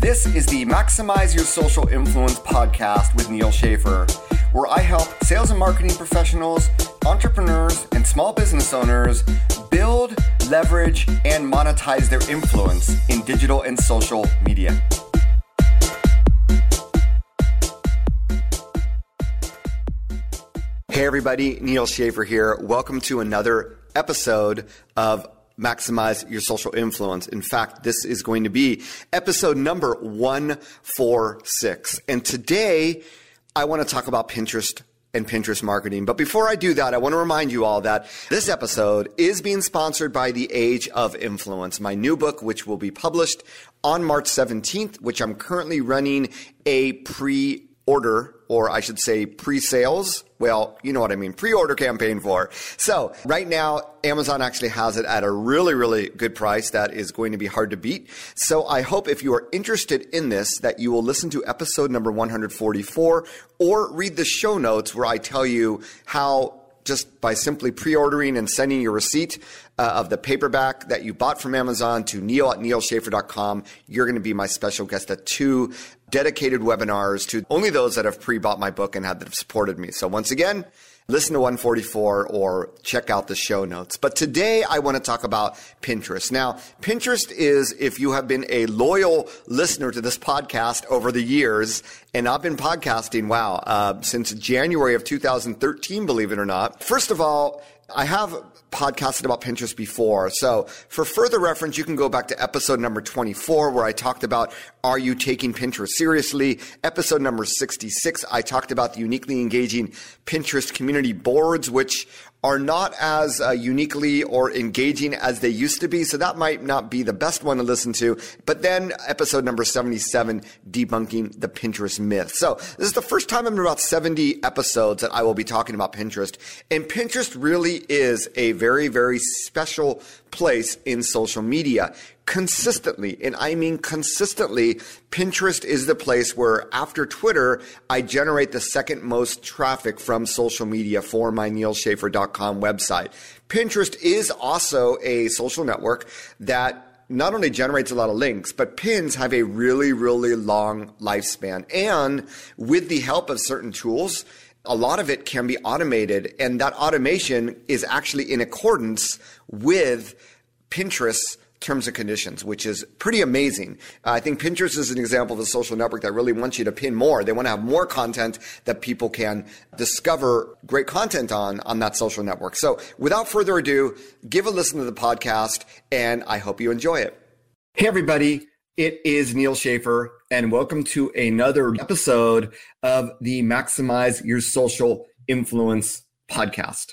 This is the Maximize Your Social Influence podcast with Neal Schaffer, where I help sales and marketing professionals, entrepreneurs, and small business owners build, leverage, and monetize their influence in digital and social media. Hey, everybody, Neal Schaffer here. Welcome to another episode of maximize your social influence. In fact, this is going to be episode number 146. And today I want to talk about Pinterest and Pinterest marketing. But before I do that, I want to remind you all that this episode is being sponsored by The Age of Influence, my new book, which will be published on March 17th, which I'm currently running a pre order, or I should say pre sales. Well, you know what I mean, pre order campaign for. So, right now, Amazon actually has it at a really, really good price that is going to be hard to beat. So, I hope if you are interested in this, that you will listen to episode number 144 or read the show notes where I tell you how just by simply pre-ordering and sending your receipt uh, of the paperback that you bought from Amazon to neal at nealschaffer.com, you're going to be my special guest at two dedicated webinars to only those that have pre-bought my book and have supported me. So once again, listen to 144 or check out the show notes. But today I want to talk about Pinterest. Now, Pinterest is, if you have been a loyal listener to this podcast over the years, and I've been podcasting, wow, uh, since January of 2013, believe it or not. First of all, I have podcasted about Pinterest before. So for further reference, you can go back to episode number 24 where I talked about are you taking Pinterest seriously? Episode number 66, I talked about the uniquely engaging Pinterest community boards, which are not as uh, uniquely or engaging as they used to be. So that might not be the best one to listen to. But then episode number 77, debunking the Pinterest myth. So this is the first time in about 70 episodes that I will be talking about Pinterest. And Pinterest really is a very, very special place in social media consistently, and I mean consistently, Pinterest is the place where after Twitter, I generate the second most traffic from social media for my nealschaffer.com website. Pinterest is also a social network that not only generates a lot of links, but pins have a really, really long lifespan. And with the help of certain tools, a lot of it can be automated, and that automation is actually in accordance with Pinterest's terms and conditions, which is pretty amazing. Uh, I think Pinterest is an example of a social network that really wants you to pin more. They want to have more content that people can discover great content on on that social network. So, without further ado, give a listen to the podcast, and I hope you enjoy it. Hey, everybody. It is Neal Schaffer, and welcome to another episode of the Maximize Your Social Influence podcast.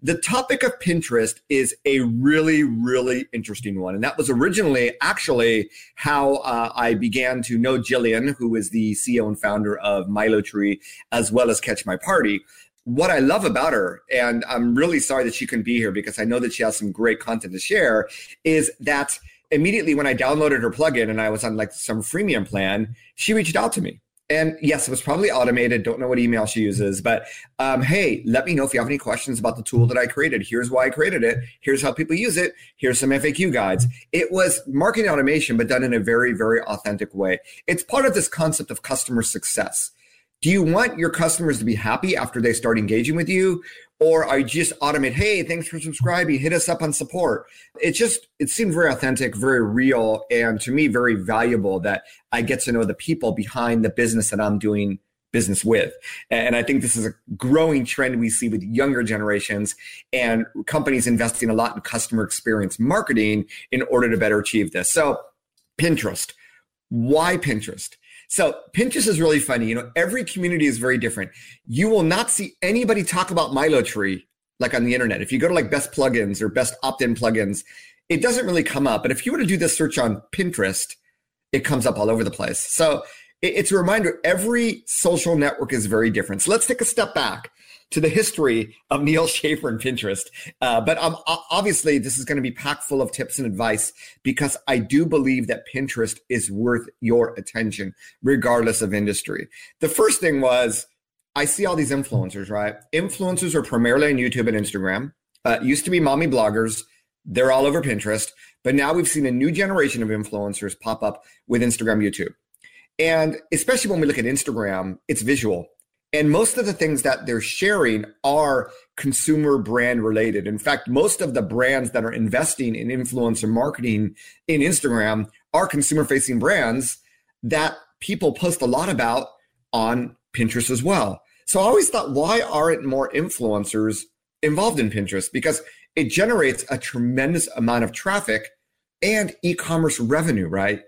The topic of Pinterest is a really, really interesting one. And that was originally actually how uh, I began to know Jillian, who is the CEO and founder of Milo Tree, as well as Catch My Party. What I love about her, and I'm really sorry that she couldn't be here because I know that she has some great content to share, is that immediately when I downloaded her plugin and I was on like some freemium plan, she reached out to me and yes, it was probably automated. Don't know what email she uses, but um, hey, let me know if you have any questions about the tool that I created. Here's why I created it. Here's how people use it. Here's some FAQ guides. It was marketing automation, but done in a very, very authentic way. It's part of this concept of customer success. Do you want your customers to be happy after they start engaging with you? or I just automate, hey, thanks for subscribing, hit us up on support. It just it seemed very authentic, very real, and to me very valuable that I get to know the people behind the business that I'm doing business with. And I think this is a growing trend we see with younger generations and companies investing a lot in customer experience marketing in order to better achieve this. So Pinterest. Why Pinterest? So Pinterest is really funny. You know, every community is very different. You will not see anybody talk about Milo Tree like on the internet. If you go to like best plugins or best opt-in plugins, it doesn't really come up. But if you were to do this search on Pinterest, it comes up all over the place. So it's a reminder every social network is very different. So let's take a step back to the history of Neal Schaffer and Pinterest. Uh, but um, obviously, this is going to be packed full of tips and advice because I do believe that Pinterest is worth your attention, regardless of industry. The first thing was I see all these influencers, right? Influencers are primarily on YouTube and Instagram. Uh, used to be mommy bloggers. They're all over Pinterest. But now we've seen a new generation of influencers pop up with Instagram, YouTube. And especially when we look at Instagram, it's visual. And most of the things that they're sharing are consumer brand related. In fact, most of the brands that are investing in influencer marketing in Instagram are consumer facing brands that people post a lot about on Pinterest as well. So I always thought, why aren't more influencers involved in Pinterest? Because it generates a tremendous amount of traffic and e commerce revenue, right?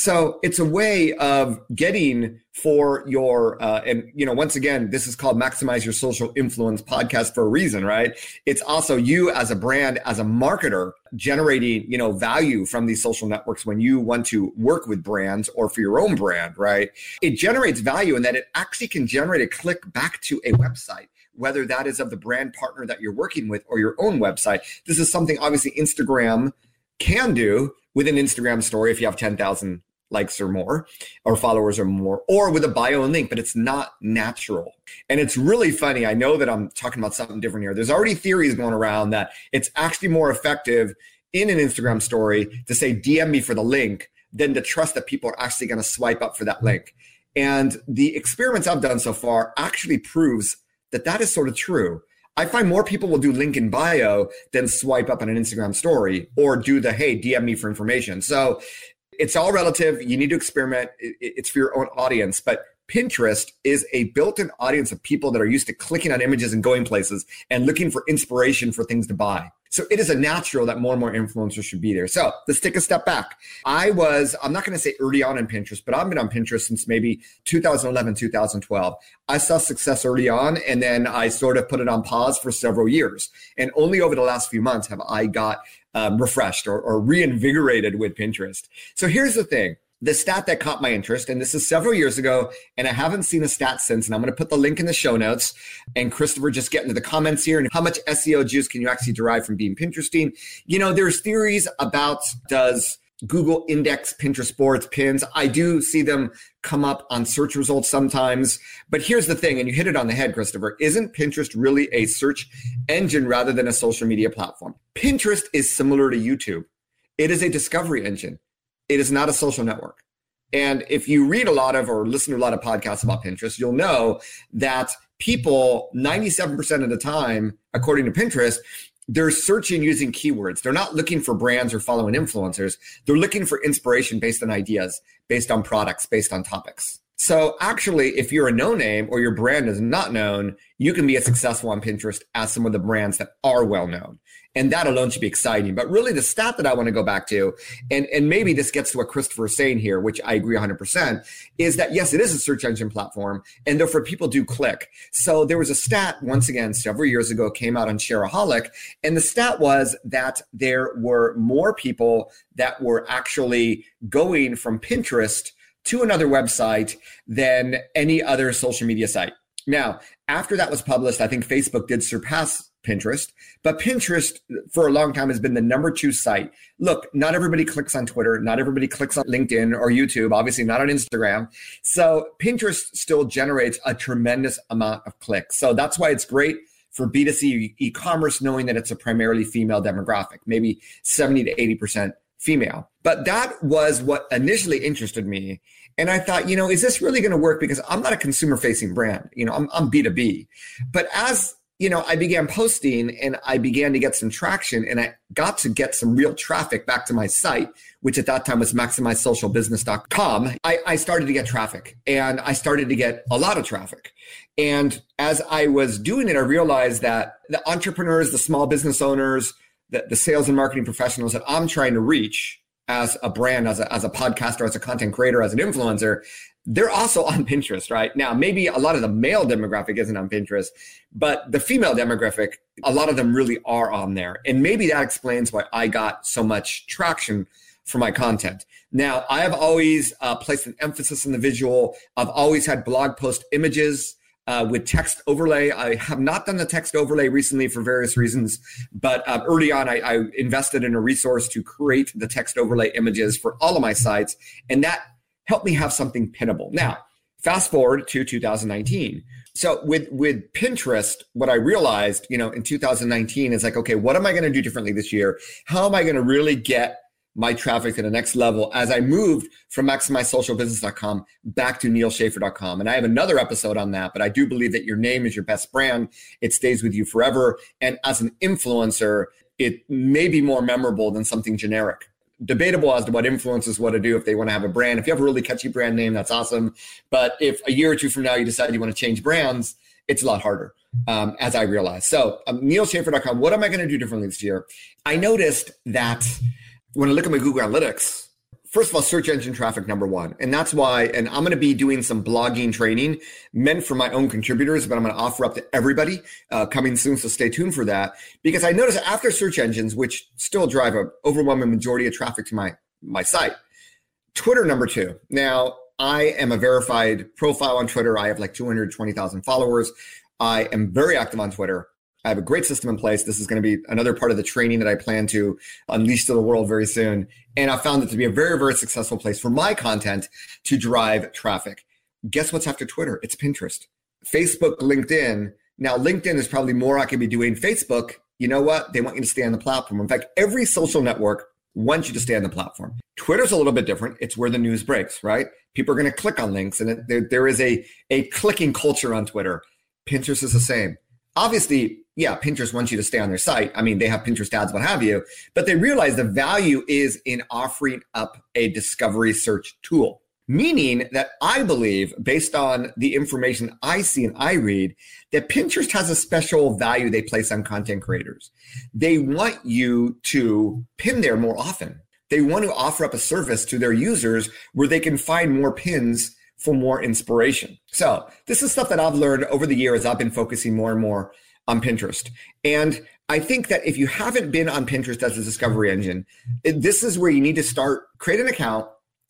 So it's a way of getting for your, uh, and you know, once again, this is called maximize your social influence podcast for a reason, right? It's also you as a brand, as a marketer, generating, you know, value from these social networks when you want to work with brands or for your own brand, right? It generates value in that it actually can generate a click back to a website whether that is of the brand partner that you're working with or your own website. This is something obviously Instagram can do with an Instagram story if you have 10,000 likes or more or followers or more or with a bio and link but it's not natural. And it's really funny i know that i'm talking about something different here. There's already theories going around that it's actually more effective in an instagram story to say dm me for the link than to trust that people are actually going to swipe up for that link. And the experiments i've done so far actually proves that that is sort of true. I find more people will do link in bio than swipe up on an Instagram story or do the hey, DM me for information. So it's all relative. You need to experiment. It's for your own audience. But Pinterest is a built-in audience of people that are used to clicking on images and going places and looking for inspiration for things to buy. So it is a natural that more and more influencers should be there. So let's take a step back. I was, I'm not going to say early on in Pinterest, but I've been on Pinterest since maybe 2011, 2012. I saw success early on and then I sort of put it on pause for several years. And only over the last few months have I got um, refreshed or, or reinvigorated with Pinterest. So here's the thing the stat that caught my interest, and this is several years ago, and I haven't seen a stat since, and I'm going to put the link in the show notes. And Christopher, just get into the comments here. And how much SEO juice can you actually derive from being Pinteresting? You know, there's theories about does Google index Pinterest boards pins. I do see them come up on search results sometimes. But here's the thing, and you hit it on the head, Christopher. Isn't Pinterest really a search engine rather than a social media platform? Pinterest is similar to YouTube. It is a discovery engine. It is not a social network. And if you read a lot of or listen to a lot of podcasts about Pinterest, you'll know that people 97% of the time, according to Pinterest, they're searching using keywords. They're not looking for brands or following influencers. They're looking for inspiration based on ideas, based on products, based on topics. So actually, if you're a no name or your brand is not known, you can be as successful on Pinterest as some of the brands that are well known. And that alone should be exciting. But really the stat that I want to go back to, and, and maybe this gets to what Christopher is saying here, which I agree 100%, is that yes, it is a search engine platform and therefore people do click. So there was a stat once again several years ago came out on Shareaholic. And the stat was that there were more people that were actually going from Pinterest to another website than any other social media site. Now, after that was published, I think Facebook did surpass Pinterest, but Pinterest for a long time has been the number two site. Look, not everybody clicks on Twitter, not everybody clicks on LinkedIn or YouTube, obviously not on Instagram. So Pinterest still generates a tremendous amount of clicks. So that's why it's great for B2C e commerce, knowing that it's a primarily female demographic, maybe 70 to 80% female. But that was what initially interested me. And I thought, you know, is this really going to work? Because I'm not a consumer facing brand, you know, I'm, I'm B2B. But as you know, I began posting and I began to get some traction and I got to get some real traffic back to my site, which at that time was maximizesocialbusiness.com. I, I started to get traffic and I started to get a lot of traffic. And as I was doing it, I realized that the entrepreneurs, the small business owners, the, the sales and marketing professionals that I'm trying to reach as a brand, as a, as a podcaster, as a content creator, as an influencer, they're also on Pinterest, right? Now, maybe a lot of the male demographic isn't on Pinterest, but the female demographic, a lot of them really are on there. And maybe that explains why I got so much traction for my content. Now, I have always uh, placed an emphasis on the visual. I've always had blog post images uh, with text overlay. I have not done the text overlay recently for various reasons, but uh, early on, I, I, invested in a resource to create the text overlay images for all of my sites, and that helped me have something pinnable. Now, fast forward to 2019. So with with Pinterest, what I realized, you know, in 2019 is like, okay, what am I going to do differently this year? How am I going to really get my traffic to the next level as I moved from maximizesocialbusiness.com back to nealschaffer.com. And I have another episode on that, but I do believe that your name is your best brand. It stays with you forever. And as an influencer, it may be more memorable than something generic. Debatable as to what influencers want to do if they want to have a brand. If you have a really catchy brand name, that's awesome. But if a year or two from now you decide you want to change brands, it's a lot harder, um, as I realized. So, um, nealschaffer.com, what am I going to do differently this year? I noticed that when I look at my Google Analytics, first of all, search engine traffic number one. And that's why, and I'm going to be doing some blogging training meant for my own contributors, but I'm going to offer up to everybody uh, coming soon. So stay tuned for that because I noticed after search engines, which still drive an overwhelming majority of traffic to my, my site, Twitter number two. Now, I am a verified profile on Twitter. I have like 220,000 followers. I am very active on Twitter. I have a great system in place. This is going to be another part of the training that I plan to unleash to the world very soon. And I found it to be a very, very successful place for my content to drive traffic. Guess what's after Twitter? It's Pinterest, Facebook, LinkedIn. Now, LinkedIn is probably more I could be doing. Facebook, you know what? They want you to stay on the platform. In fact, every social network wants you to stay on the platform. Twitter's a little bit different. It's where the news breaks, right? People are going to click on links, and it, there, there is a, a clicking culture on Twitter. Pinterest is the same obviously, yeah, Pinterest wants you to stay on their site. I mean, they have Pinterest ads, what have you, but they realize the value is in offering up a discovery search tool. Meaning that I believe, based on the information I see and I read, that Pinterest has a special value they place on content creators. They want you to pin there more often. They want to offer up a service to their users where they can find more pins for more inspiration. So this is stuff that I've learned over the years. I've been focusing more and more on Pinterest. And I think that if you haven't been on Pinterest as a discovery engine, it, this is where you need to start, create an account,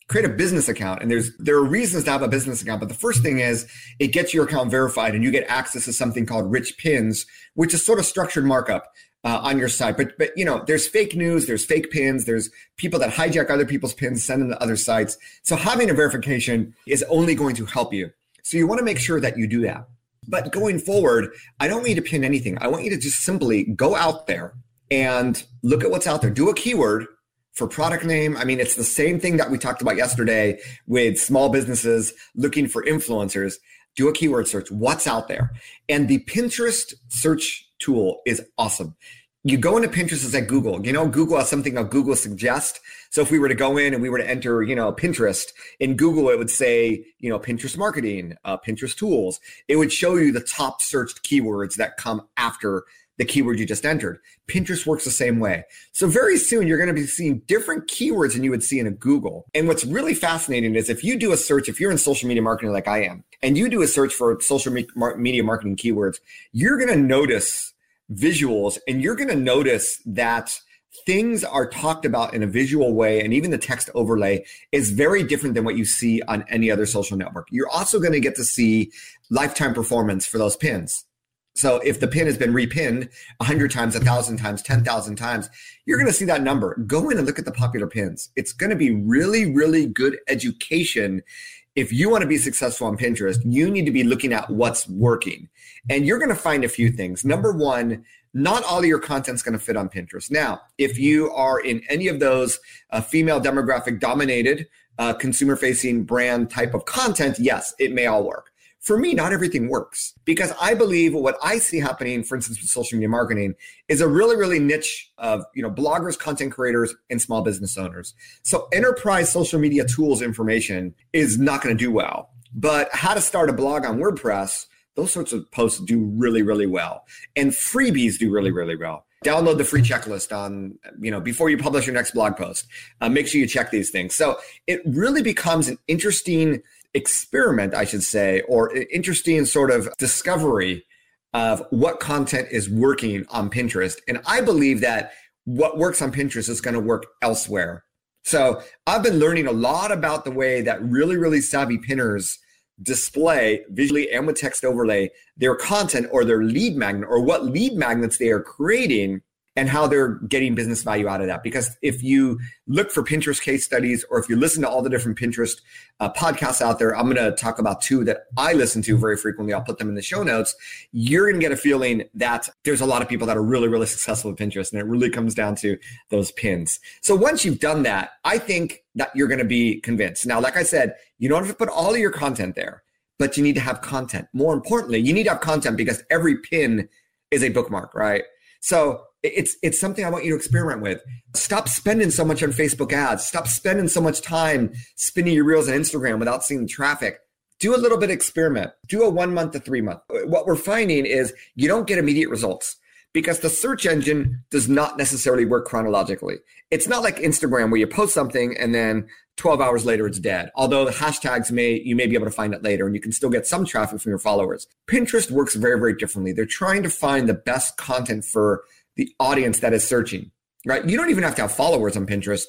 create a business account. And there's there are reasons to have a business account. But the first thing is it gets your account verified and you get access to something called rich pins, which is sort of structured markup uh, on your side. But but you know, there's fake news, there's fake pins, there's people that hijack other people's pins, send them to other sites. So having a verification is only going to help you. So you want to make sure that you do that. But going forward, I don't want you to pin anything. I want you to just simply go out there and look at what's out there. Do a keyword for product name. I mean, it's the same thing that we talked about yesterday with small businesses looking for influencers. Do a keyword search. What's out there? And the Pinterest search tool is awesome. You go into Pinterest as like Google. You know, Google has something called Google Suggest. So if we were to go in and we were to enter, you know, Pinterest in Google, it would say, you know, Pinterest marketing, uh, Pinterest tools. It would show you the top searched keywords that come after the keyword you just entered. Pinterest works the same way. So very soon you're going to be seeing different keywords than you would see in a Google. And what's really fascinating is if you do a search, if you're in social media marketing like I am, and you do a search for social media marketing keywords, you're going to notice visuals and you're going to notice that things are talked about in a visual way and even the text overlay is very different than what you see on any other social network you're also going to get to see lifetime performance for those pins so if the pin has been repinned 100 times 1000 times 10000 times you're going to see that number go in and look at the popular pins it's going to be really really good education if you want to be successful on Pinterest, you need to be looking at what's working. And you're going to find a few things. Number one, not all of your content's going to fit on Pinterest. Now, if you are in any of those uh, female demographic dominated uh, consumer facing brand type of content, yes, it may all work for me, not everything works because I believe what I see happening, for instance, with social media marketing is a really, really niche of, you know, bloggers, content creators, and small business owners. So enterprise social media tools information is not going to do well, but how to start a blog on WordPress, those sorts of posts do really, really well. And freebies do really, really well download the free checklist on you know before you publish your next blog post uh, make sure you check these things so it really becomes an interesting experiment, I should say, or interesting sort of discovery of what content is working on Pinterest. And I believe that what works on Pinterest is going to work elsewhere. So I've been learning a lot about the way that really, really savvy pinners display visually and with text overlay their content or their lead magnet or what lead magnets they are creating and how they're getting business value out of that. Because if you look for Pinterest case studies or if you listen to all the different Pinterest uh, podcasts out there, I'm going to talk about two that I listen to very frequently. I'll put them in the show notes. You're going to get a feeling that there's a lot of people that are really, really successful with Pinterest, and it really comes down to those pins. So once you've done that, I think that you're going to be convinced. Now, like I said, you don't have to put all of your content there, but you need to have content. More importantly, you need to have content because every pin is a bookmark, right? So it's it's something I want you to experiment with. Stop spending so much on Facebook ads. Stop spending so much time spinning your reels on Instagram without seeing traffic. Do a little bit of experiment. Do a one month to three month. What we're finding is you don't get immediate results because the search engine does not necessarily work chronologically. It's not like Instagram where you post something and then 12 hours later it's dead. Although the hashtags may you may be able to find it later and you can still get some traffic from your followers. Pinterest works very very differently. They're trying to find the best content for the audience that is searching. Right? You don't even have to have followers on Pinterest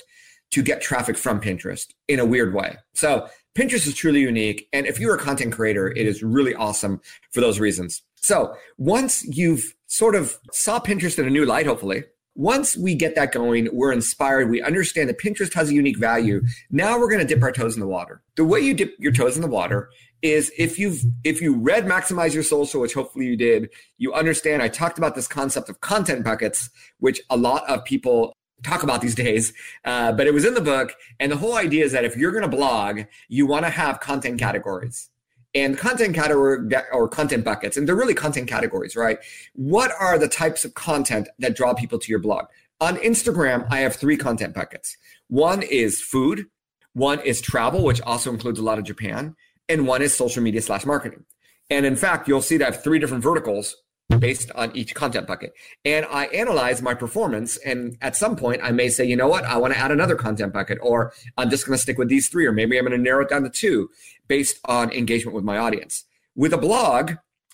to get traffic from Pinterest in a weird way. So Pinterest is truly unique. And if you're a content creator, it is really awesome for those reasons. So once you've sort of saw Pinterest in a new light, hopefully, once we get that going, we're inspired. We understand that Pinterest has a unique value. Now we're going to dip our toes in the water. The way you dip your toes in the water is if you've if you read maximize your social which hopefully you did you understand i talked about this concept of content buckets which a lot of people talk about these days uh, but it was in the book and the whole idea is that if you're going to blog you want to have content categories and content category or content buckets and they're really content categories right? What are the types of content that draw people to your blog? On instagram i have three content buckets. One is food one is travel which also includes a lot of japan and one is social media slash marketing. And in fact you'll see that i have three different verticals based on each content bucket. And I analyze my performance. And at some point, I may say, you know what, I want to add another content bucket, or I'm just going to stick with these three, or maybe I'm going to narrow it down to two based on engagement with my audience. With a blog,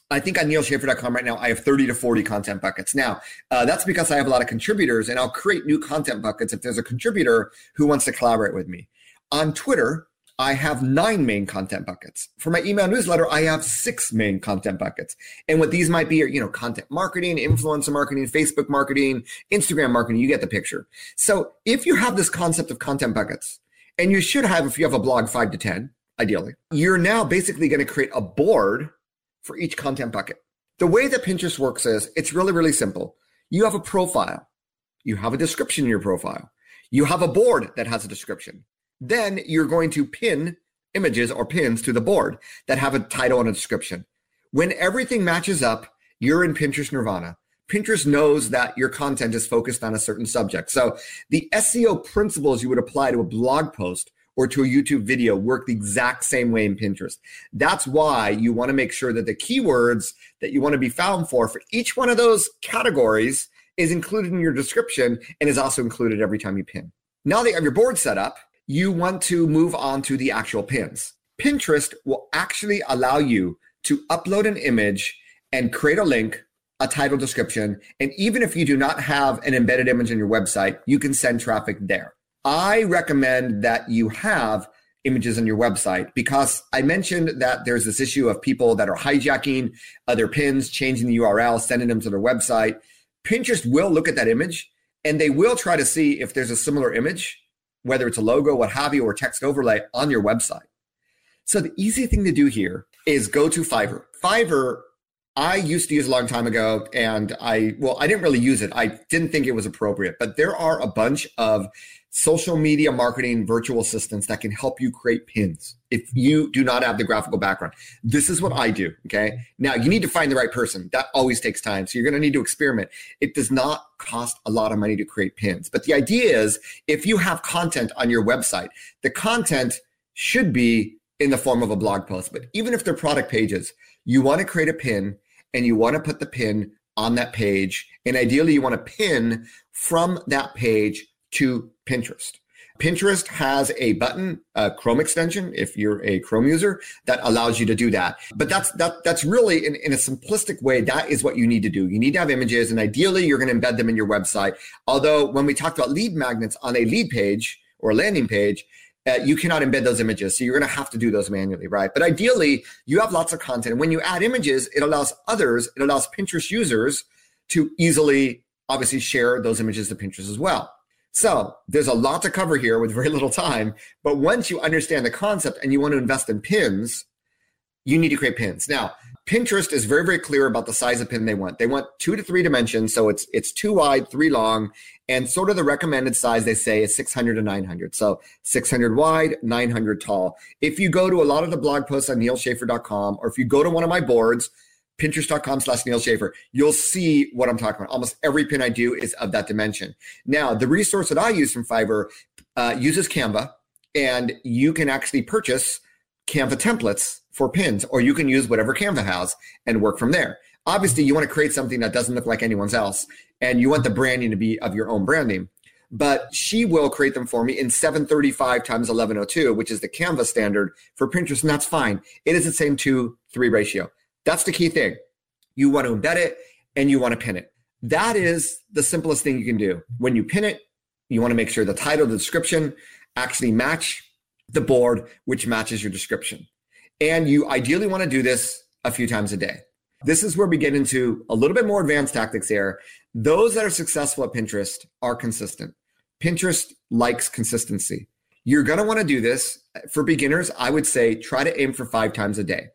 I think on nealschaffer.com right now, I have 30 to 40 content buckets. Now, uh, that's because I have a lot of contributors, and I'll create new content buckets if there's a contributor who wants to collaborate with me. On Twitter, I have nine main content buckets. For my email newsletter, I have six main content buckets. And what these might be are, you know, content marketing, influencer marketing, Facebook marketing, Instagram marketing. You get the picture. So if you have this concept of content buckets, and you should have, if you have a blog, five to 10, ideally, you're now basically going to create a board for each content bucket. The way that Pinterest works is it's really, really simple. You have a profile, you have a description in your profile, you have a board that has a description. Then you're going to pin images or pins to the board that have a title and a description. When everything matches up, you're in Pinterest Nirvana. Pinterest knows that your content is focused on a certain subject. So the SEO principles you would apply to a blog post or to a YouTube video work the exact same way in Pinterest. That's why you want to make sure that the keywords that you want to be found for for each one of those categories is included in your description and is also included every time you pin. Now that you have your board set up, you want to move on to the actual pins. Pinterest will actually allow you to upload an image and create a link, a title description. And even if you do not have an embedded image on your website, you can send traffic there. I recommend that you have images on your website because I mentioned that there's this issue of people that are hijacking other pins, changing the URL, sending them to their website. Pinterest will look at that image and they will try to see if there's a similar image whether it's a logo, what have you, or text overlay on your website. So the easy thing to do here is go to Fiverr. Fiverr, I used to use a long time ago, and I, well, I didn't really use it. I didn't think it was appropriate, but there are a bunch of social media marketing virtual assistants that can help you create pins if you do not have the graphical background. This is what I do. Okay. Now you need to find the right person. That always takes time. So you're going to need to experiment. It does not cost a lot of money to create pins. But the idea is if you have content on your website, the content should be in the form of a blog post. But even if they're product pages, you want to create a pin and you want to put the pin on that page. And ideally, you want to pin from that page to Pinterest. Pinterest has a button, a Chrome extension, if you're a Chrome user, that allows you to do that. But that's that that's really in, in a simplistic way, that is what you need to do. You need to have images, and ideally you're going to embed them in your website. Although when we talked about lead magnets on a lead page or landing page, uh, you cannot embed those images. So you're going to have to do those manually, right? But ideally, you have lots of content. And when you add images, it allows others, it allows Pinterest users to easily obviously share those images to Pinterest as well. So there's a lot to cover here with very little time. But once you understand the concept and you want to invest in pins, you need to create pins. Now, Pinterest is very, very clear about the size of pin they want. They want two to three dimensions. So it's it's two wide, three long, and sort of the recommended size they say is 600 to 900. So 600 wide, 900 tall. If you go to a lot of the blog posts on nealschaffer.com, or if you go to one of my boards, pinterest.com slash Neal Schaffer, you'll see what I'm talking about. Almost every pin I do is of that dimension. Now, the resource that I use from Fiverr uh, uses Canva, and you can actually purchase Canva templates for pins, or you can use whatever Canva has and work from there. Obviously, you want to create something that doesn't look like anyone's else, and you want the branding to be of your own branding. But she will create them for me in 735 times 1102, which is the Canva standard for Pinterest, and that's fine. It is the same two three ratio. That's the key thing. You want to embed it and you want to pin it. That is the simplest thing you can do. When you pin it, you want to make sure the title, the description actually match the board, which matches your description. And you ideally want to do this a few times a day. This is where we get into a little bit more advanced tactics here. Those that are successful at Pinterest are consistent. Pinterest likes consistency. You're going to want to do this for beginners. I would say try to aim for five times a day.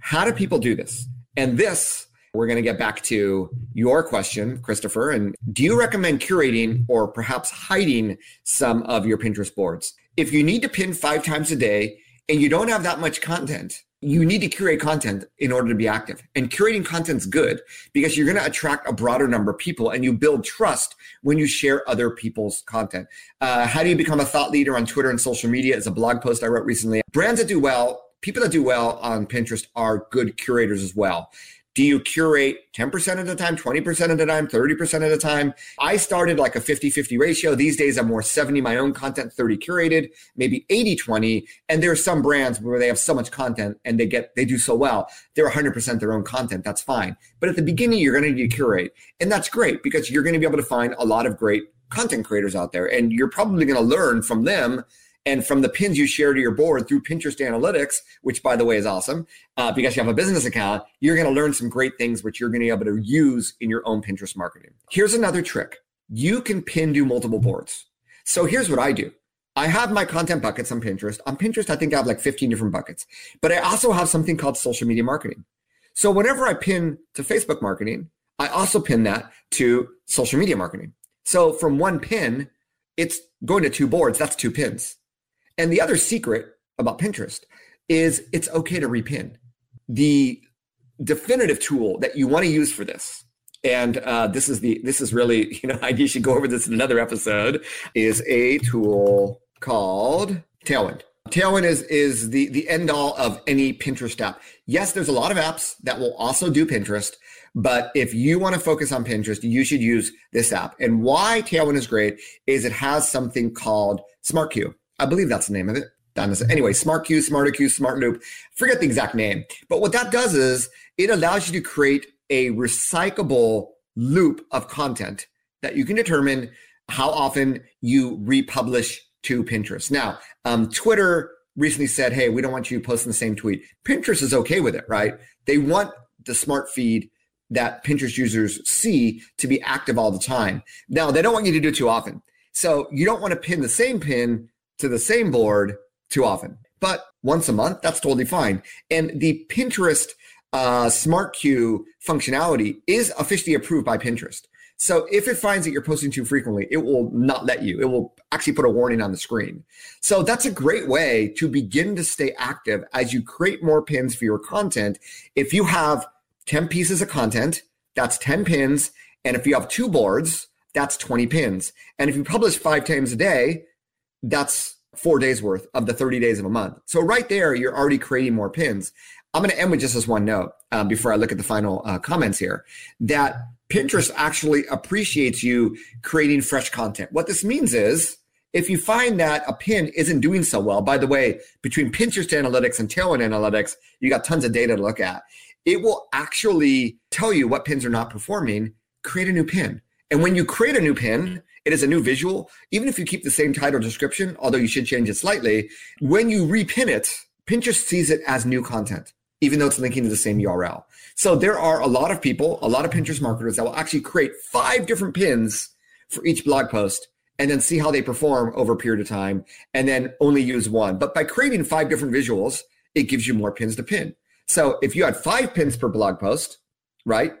How do people do this? And this, we're going to get back to your question, Christopher. And do you recommend curating or perhaps hiding some of your Pinterest boards? If you need to pin five times a day and you don't have that much content, you need to curate content in order to be active. And curating content's good because you're going to attract a broader number of people and you build trust when you share other people's content. Uh, how do you become a thought leader on Twitter and social media? Is a blog post I wrote recently. Brands that do well, people that do well on Pinterest are good curators as well. Do you curate 10% of the time, 20% of the time, 30% of the time? I started like a 50 50 ratio. These days, I'm more 70 my own content, 30 curated, maybe 80 20. And there are some brands where they have so much content and they get, they do so well. They're 100% their own content. That's fine. But at the beginning, you're going to need to curate. And that's great because you're going to be able to find a lot of great content creators out there. And you're probably going to learn from them and from the pins you share to your board through Pinterest Analytics, which by the way is awesome uh, because you have a business account, you're going to learn some great things which you're going to be able to use in your own Pinterest marketing. Here's another trick you can pin to multiple boards. So here's what I do. I have my content buckets on Pinterest. On Pinterest, I think I have like 15 different buckets, but I also have something called social media marketing. So whenever I pin to Facebook marketing, I also pin that to social media marketing. So from one pin, it's going to two boards. That's two pins. And the other secret about Pinterest is it's okay to repin. The definitive tool that you want to use for this, and uh, this is the this is really you know I should go over this in another episode, is a tool called Tailwind. Tailwind is is the the end all of any Pinterest app. Yes, there's a lot of apps that will also do Pinterest, but if you want to focus on Pinterest, you should use this app. And why Tailwind is great is it has something called Smart Queue. I believe that's the name of it. Anyway, Smart Queue, Smarter Queue, Smart Loop. Forget the exact name. But what that does is it allows you to create a recyclable loop of content that you can determine how often you republish to Pinterest. Now, um, Twitter recently said, hey, we don't want you posting the same tweet. Pinterest is okay with it, right? They want the smart feed that Pinterest users see to be active all the time. Now, they don't want you to do it too often. So you don't want to pin the same pin to the same board too often. But once a month, that's totally fine. And the Pinterest uh, Smart Queue functionality is officially approved by Pinterest. So if it finds that you're posting too frequently, it will not let you. It will actually put a warning on the screen. So that's a great way to begin to stay active as you create more pins for your content. If you have 10 pieces of content, that's 10 pins. And if you have two boards, that's 20 pins. And if you publish five times a day, that's four days worth of the 30 days of a month. So right there, you're already creating more pins. I'm going to end with just this one note um, before I look at the final uh, comments here that Pinterest actually appreciates you creating fresh content. What this means is if you find that a pin isn't doing so well, by the way, between Pinterest analytics and Tailwind analytics, you got tons of data to look at. It will actually tell you what pins are not performing, create a new pin. And when you create a new pin, it is a new visual. Even if you keep the same title description, although you should change it slightly, when you repin it, Pinterest sees it as new content, even though it's linking to the same URL. So there are a lot of people, a lot of Pinterest marketers that will actually create five different pins for each blog post and then see how they perform over a period of time and then only use one. But by creating five different visuals, it gives you more pins to pin. So if you had five pins per blog post, right?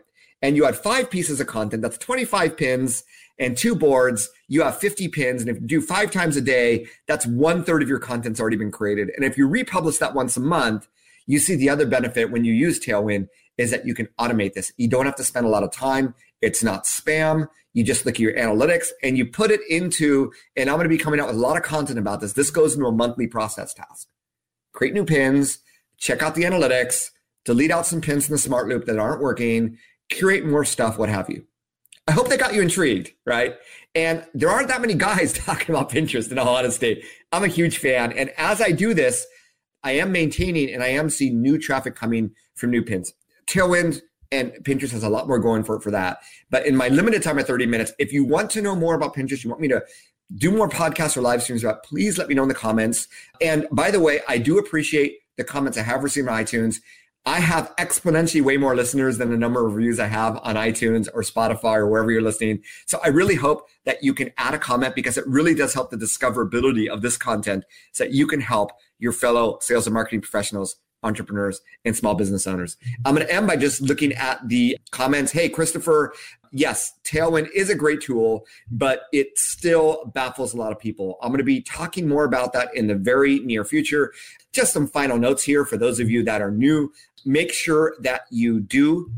And you had five pieces of content, that's 25 pins and two boards, you have 50 pins. And if you do five times a day, that's one third of your content's already been created. And if you republish that once a month, you see the other benefit when you use Tailwind is that you can automate this. You don't have to spend a lot of time. It's not spam. You just look at your analytics and you put it into, and I'm going to be coming out with a lot of content about this. This goes into a monthly process task. Create new pins, check out the analytics, delete out some pins in the smart loop that aren't working, curate more stuff, what have you. I hope that got you intrigued, right? And there aren't that many guys talking about Pinterest in all honesty. I'm a huge fan. And as I do this, I am maintaining and I am seeing new traffic coming from new pins. Tailwind and Pinterest has a lot more going for it for that. But in my limited time of 30 minutes, if you want to know more about Pinterest, you want me to do more podcasts or live streams about, please let me know in the comments. And by the way, I do appreciate the comments I have received on iTunes. I have exponentially way more listeners than the number of reviews I have on iTunes or Spotify or wherever you're listening. So I really hope that you can add a comment because it really does help the discoverability of this content so that you can help your fellow sales and marketing professionals entrepreneurs and small business owners. I'm going to end by just looking at the comments. Hey, Christopher, yes, Tailwind is a great tool, but it still baffles a lot of people. I'm going to be talking more about that in the very near future. Just some final notes here for those of you that are new. Make sure that you do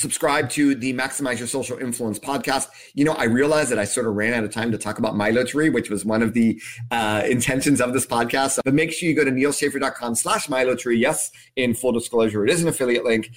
subscribe to the Maximize Your Social Influence podcast. You know, I realized that I sort of ran out of time to talk about MiloTree, which was one of the uh, intentions of this podcast. But make sure you go to nealschaffer.com slash MiloTree. Yes, in full disclosure, it is an affiliate link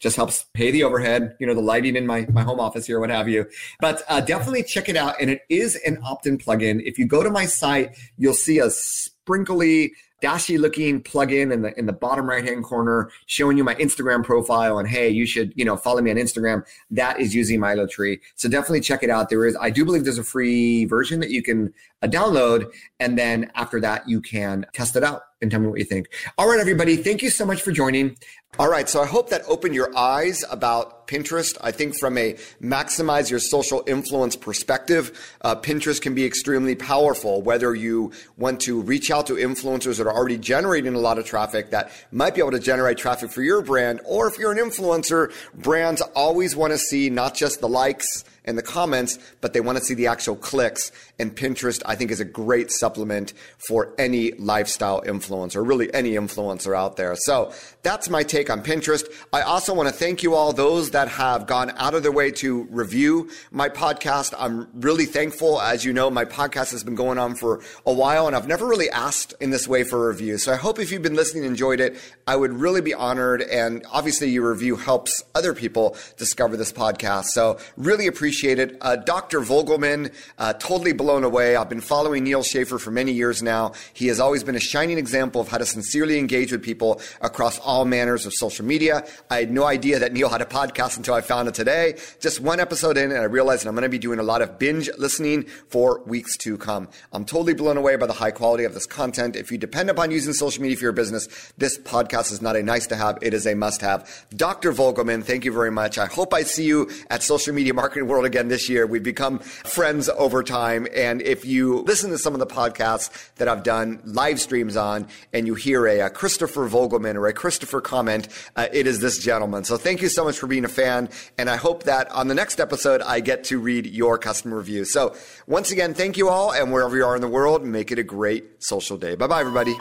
just helps pay the overhead, you know, the lighting in my, my home office here, what have you. But uh, definitely check it out. And it is an opt-in plugin. If you go to my site, you'll see a sprinkly dashy looking plugin in the in the bottom right hand corner showing you my Instagram profile and hey, you should you know follow me on Instagram. That is using MiloTree, so definitely check it out. There is I do believe there's a free version that you can uh, download, and then after that you can test it out and tell me what you think. All right, everybody, thank you so much for joining. All right, so I hope that opened your eyes about Pinterest. I think from a maximize your social influence perspective, uh, Pinterest can be extremely powerful. Whether you want to reach out to influencers that are already generating a lot of traffic that might be able to generate traffic for your brand, or if you're an influencer, brands always want to see not just the likes in the comments, but they want to see the actual clicks. And Pinterest, I think, is a great supplement for any lifestyle influencer, really any influencer out there. So that's my take on Pinterest. I also want to thank you all, those that have gone out of their way to review my podcast. I'm really thankful. As you know, my podcast has been going on for a while and I've never really asked in this way for a review. So I hope if you've been listening and enjoyed it, I would really be honored. And obviously your review helps other people discover this podcast. So really appreciate appreciate it. Uh, Dr. Vogelman, uh, totally blown away. I've been following Neal Schaffer for many years now. He has always been a shining example of how to sincerely engage with people across all manners of social media. I had no idea that Neal had a podcast until I found it today. Just one episode in, and I realized that I'm going to be doing a lot of binge listening for weeks to come. I'm totally blown away by the high quality of this content. If you depend upon using social media for your business, this podcast is not a nice to have, it is a must have. Dr. Vogelman, thank you very much. I hope I see you at Social Media Marketing World again this year. We've become friends over time. And if you listen to some of the podcasts that I've done live streams on and you hear a, a Christopher Vogelman or a Christopher comment, uh, it is this gentleman. So thank you so much for being a fan. And I hope that on the next episode, I get to read your customer review. So once again, thank you all. And wherever you are in the world, make it a great social day. Bye bye, everybody.